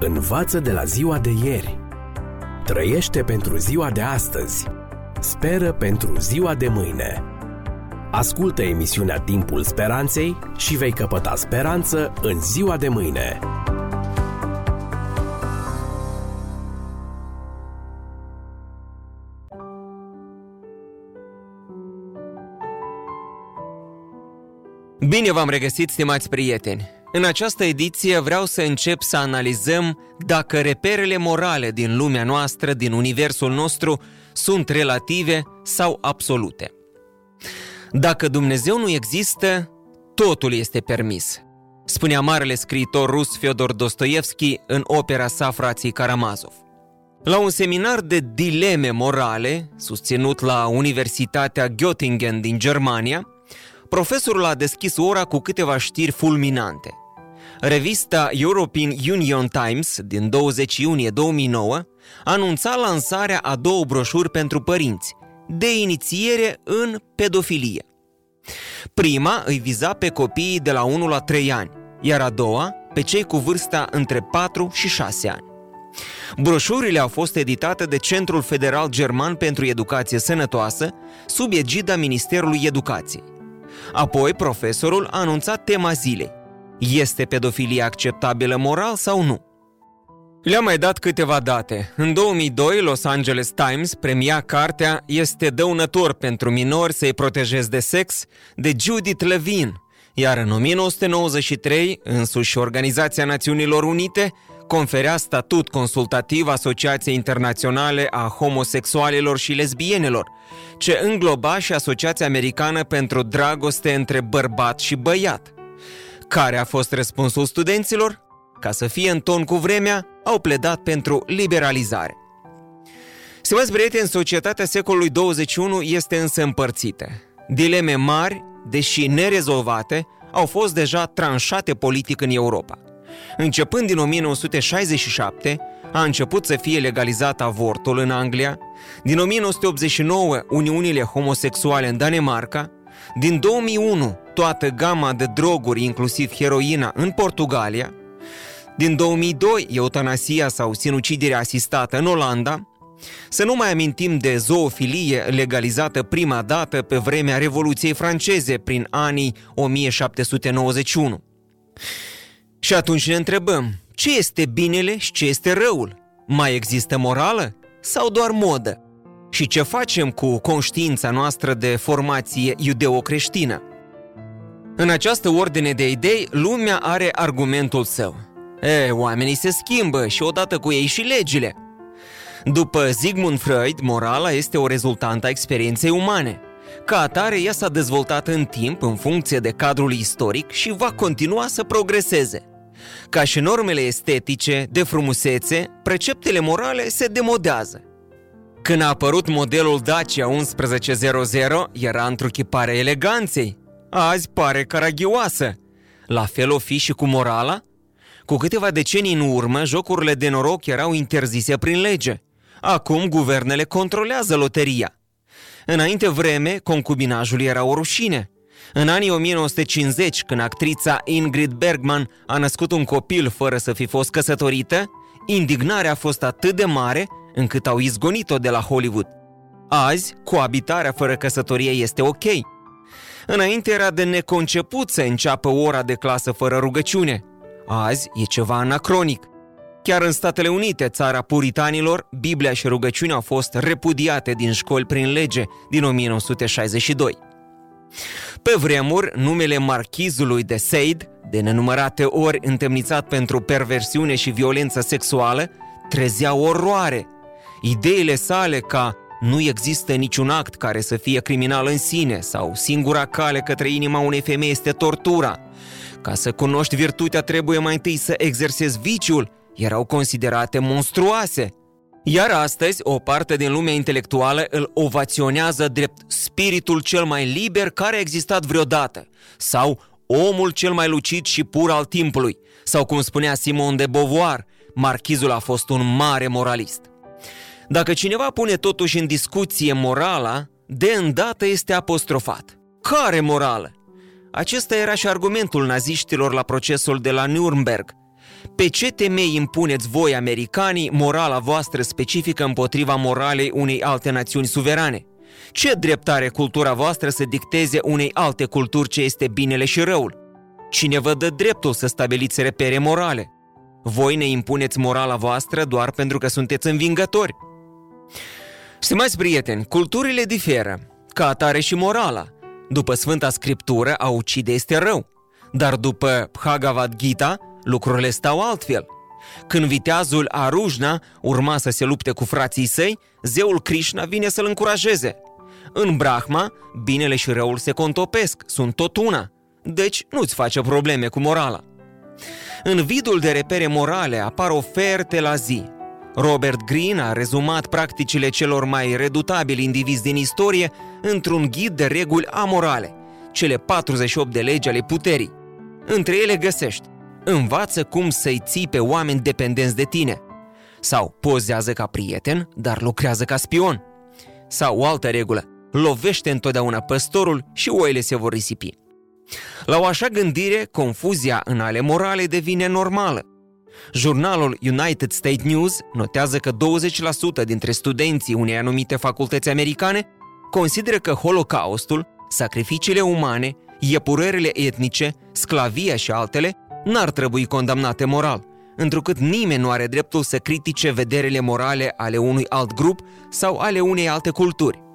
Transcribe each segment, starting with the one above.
Învață de la ziua de ieri. Trăiește pentru ziua de astăzi. Speră pentru ziua de mâine. Ascultă emisiunea Timpul Speranței și vei căpăta speranță în ziua de mâine. Bine v-am regăsit, stimați prieteni! În această ediție vreau să încep să analizăm dacă reperele morale din lumea noastră, din universul nostru, sunt relative sau absolute. Dacă Dumnezeu nu există, totul este permis, spunea marele scriitor rus Fyodor Dostoevski în opera sa Frații Karamazov. La un seminar de dileme morale, susținut la Universitatea Göttingen din Germania, profesorul a deschis ora cu câteva știri fulminante. Revista European Union Times din 20 iunie 2009 anunța lansarea a două broșuri pentru părinți, de inițiere în pedofilie. Prima îi viza pe copiii de la 1 la 3 ani, iar a doua pe cei cu vârsta între 4 și 6 ani. Broșurile au fost editate de Centrul Federal German pentru Educație Sănătoasă, sub egida Ministerului Educației. Apoi, profesorul a anunțat tema zilei. Este pedofilia acceptabilă moral sau nu? Le-am mai dat câteva date. În 2002, Los Angeles Times premia cartea Este dăunător pentru minori să-i protejezi de sex de Judith Levine, iar în 1993, însuși Organizația Națiunilor Unite conferea statut consultativ Asociației Internaționale a Homosexualilor și Lesbienelor, ce îngloba și Asociația Americană pentru Dragoste între bărbat și băiat. Care a fost răspunsul studenților? Ca să fie în ton cu vremea, au pledat pentru liberalizare. Stimați prieteni, societatea secolului 21 este însă împărțită. Dileme mari, deși nerezolvate, au fost deja tranșate politic în Europa. Începând din 1967, a început să fie legalizat avortul în Anglia, din 1989 uniunile homosexuale în Danemarca, din 2001 toată gama de droguri, inclusiv heroina, în Portugalia, din 2002 eutanasia sau sinucidere asistată în Olanda, să nu mai amintim de zoofilie legalizată prima dată pe vremea Revoluției franceze prin anii 1791. Și atunci ne întrebăm, ce este binele și ce este răul? Mai există morală sau doar modă? Și ce facem cu conștiința noastră de formație iudeo-creștină? În această ordine de idei, lumea are argumentul său. E, oamenii se schimbă și odată cu ei și legile. După Sigmund Freud, morala este o rezultantă a experienței umane. Ca atare, ea s-a dezvoltat în timp, în funcție de cadrul istoric și va continua să progreseze. Ca și normele estetice, de frumusețe, preceptele morale se demodează. Când a apărut modelul Dacia 1100, era întruchiparea eleganței. Azi pare caragioasă. La fel o fi și cu morala? Cu câteva decenii în urmă, jocurile de noroc erau interzise prin lege. Acum guvernele controlează loteria. Înainte vreme, concubinajul era o rușine. În anii 1950, când actrița Ingrid Bergman a născut un copil fără să fi fost căsătorită, indignarea a fost atât de mare încât au izgonit-o de la Hollywood. Azi, coabitarea fără căsătorie este ok. Înainte era de neconceput să înceapă ora de clasă fără rugăciune. Azi e ceva anacronic. Chiar în Statele Unite, țara puritanilor, Biblia și rugăciunea au fost repudiate din școli prin lege din 1962. Pe vremuri, numele marchizului de Seid, de nenumărate ori întemnițat pentru perversiune și violență sexuală, trezea oroare. Ideile sale ca nu există niciun act care să fie criminal în sine sau singura cale către inima unei femei este tortura. Ca să cunoști virtutea trebuie mai întâi să exersezi viciul, erau considerate monstruoase. Iar astăzi, o parte din lumea intelectuală îl ovaționează drept spiritul cel mai liber care a existat vreodată, sau omul cel mai lucid și pur al timpului, sau cum spunea Simon de Beauvoir, marchizul a fost un mare moralist. Dacă cineva pune totuși în discuție morala, de îndată este apostrofat. Care morală? Acesta era și argumentul naziștilor la procesul de la Nuremberg. Pe ce temei impuneți voi, americanii, morala voastră specifică împotriva moralei unei alte națiuni suverane? Ce drept are cultura voastră să dicteze unei alte culturi ce este binele și răul? Cine vă dă dreptul să stabiliți repere morale? Voi ne impuneți morala voastră doar pentru că sunteți învingători. Stimați prieteni, culturile diferă, ca atare și morala. După Sfânta Scriptură, a ucide este rău, dar după Bhagavad Gita, lucrurile stau altfel. Când viteazul Arujna urma să se lupte cu frații săi, zeul Krishna vine să-l încurajeze. În Brahma, binele și răul se contopesc, sunt tot una, deci nu-ți face probleme cu morala. În vidul de repere morale apar oferte la zi. Robert Greene a rezumat practicile celor mai redutabili indivizi din istorie într-un ghid de reguli amorale, cele 48 de legi ale puterii. Între ele găsești Învață cum să-i ții pe oameni dependenți de tine. Sau pozează ca prieten, dar lucrează ca spion. Sau o altă regulă, lovește întotdeauna păstorul și oile se vor risipi. La o așa gândire, confuzia în ale morale devine normală. Jurnalul United States News notează că 20% dintre studenții unei anumite facultăți americane consideră că Holocaustul, sacrificiile umane, iepurările etnice, sclavia și altele n-ar trebui condamnate moral, întrucât nimeni nu are dreptul să critique vederile morale ale unui alt grup sau ale unei alte culturi.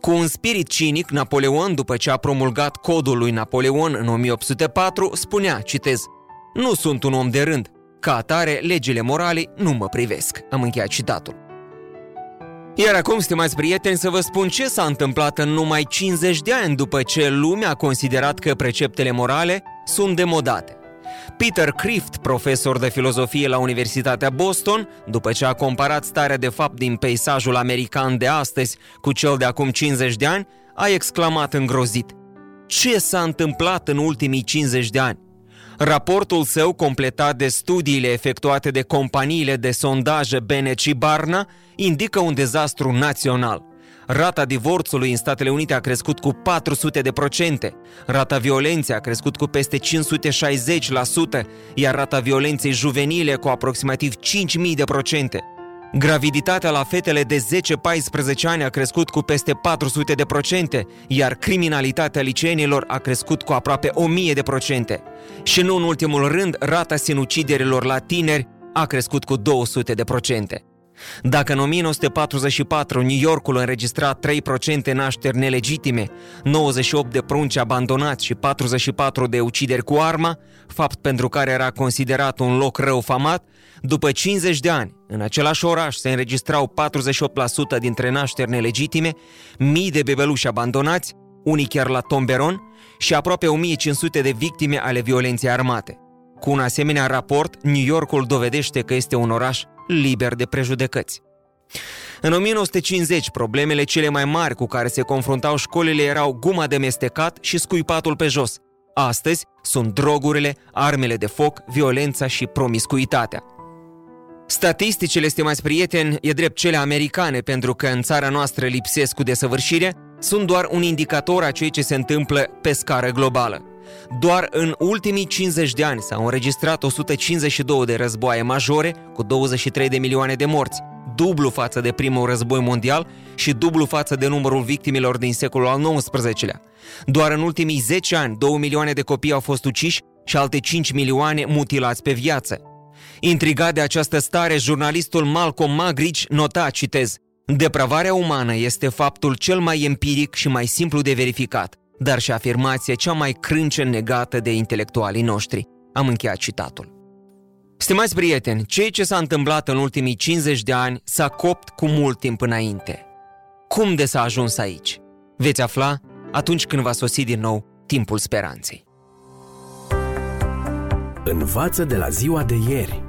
Cu un spirit cinic, Napoleon, după ce a promulgat codul lui Napoleon în 1804, spunea, citez, Nu sunt un om de rând, ca atare, legile morale nu mă privesc. Am încheiat citatul. Iar acum, stimați prieteni, să vă spun ce s-a întâmplat în numai 50 de ani după ce lumea a considerat că preceptele morale sunt demodate. Peter Crift, profesor de filozofie la Universitatea Boston, după ce a comparat starea de fapt din peisajul american de astăzi cu cel de acum 50 de ani, a exclamat îngrozit. Ce s-a întâmplat în ultimii 50 de ani? Raportul său, completat de studiile efectuate de companiile de sondaje Bennett și Barna, indică un dezastru național – Rata divorțului în Statele Unite a crescut cu 400 de procente, rata violenței a crescut cu peste 560%, iar rata violenței juvenile cu aproximativ 5.000 de procente. Graviditatea la fetele de 10-14 ani a crescut cu peste 400 de procente, iar criminalitatea liceenilor a crescut cu aproape 1000 de procente. Și nu în ultimul rând, rata sinuciderilor la tineri a crescut cu 200 de procente. Dacă în 1944 New Yorkul înregistra 3% nașteri nelegitime, 98 de prunci abandonați și 44 de ucideri cu arma, fapt pentru care era considerat un loc rău famat, după 50 de ani, în același oraș se înregistrau 48% dintre nașteri nelegitime, mii de bebeluși abandonați, unii chiar la tomberon, și aproape 1500 de victime ale violenței armate. Cu un asemenea raport, New Yorkul dovedește că este un oraș liber de prejudecăți. În 1950, problemele cele mai mari cu care se confruntau școlile erau guma de mestecat și scuipatul pe jos. Astăzi sunt drogurile, armele de foc, violența și promiscuitatea. Statisticile, stimați prieteni, e drept cele americane, pentru că în țara noastră lipsesc cu desăvârșire, sunt doar un indicator a ceea ce se întâmplă pe scară globală. Doar în ultimii 50 de ani s-au înregistrat 152 de războaie majore cu 23 de milioane de morți, dublu față de primul război mondial și dublu față de numărul victimilor din secolul al XIX-lea. Doar în ultimii 10 ani, 2 milioane de copii au fost uciși și alte 5 milioane mutilați pe viață. Intrigat de această stare, jurnalistul Malcolm Magrici nota, citez, Depravarea umană este faptul cel mai empiric și mai simplu de verificat dar și afirmația cea mai crânce negată de intelectualii noștri. Am încheiat citatul. Stimați prieteni, ceea ce s-a întâmplat în ultimii 50 de ani s-a copt cu mult timp înainte. Cum de s-a ajuns aici? Veți afla atunci când va sosi din nou timpul speranței. Învață de la ziua de ieri.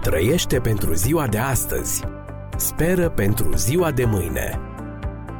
Trăiește pentru ziua de astăzi. Speră pentru ziua de mâine.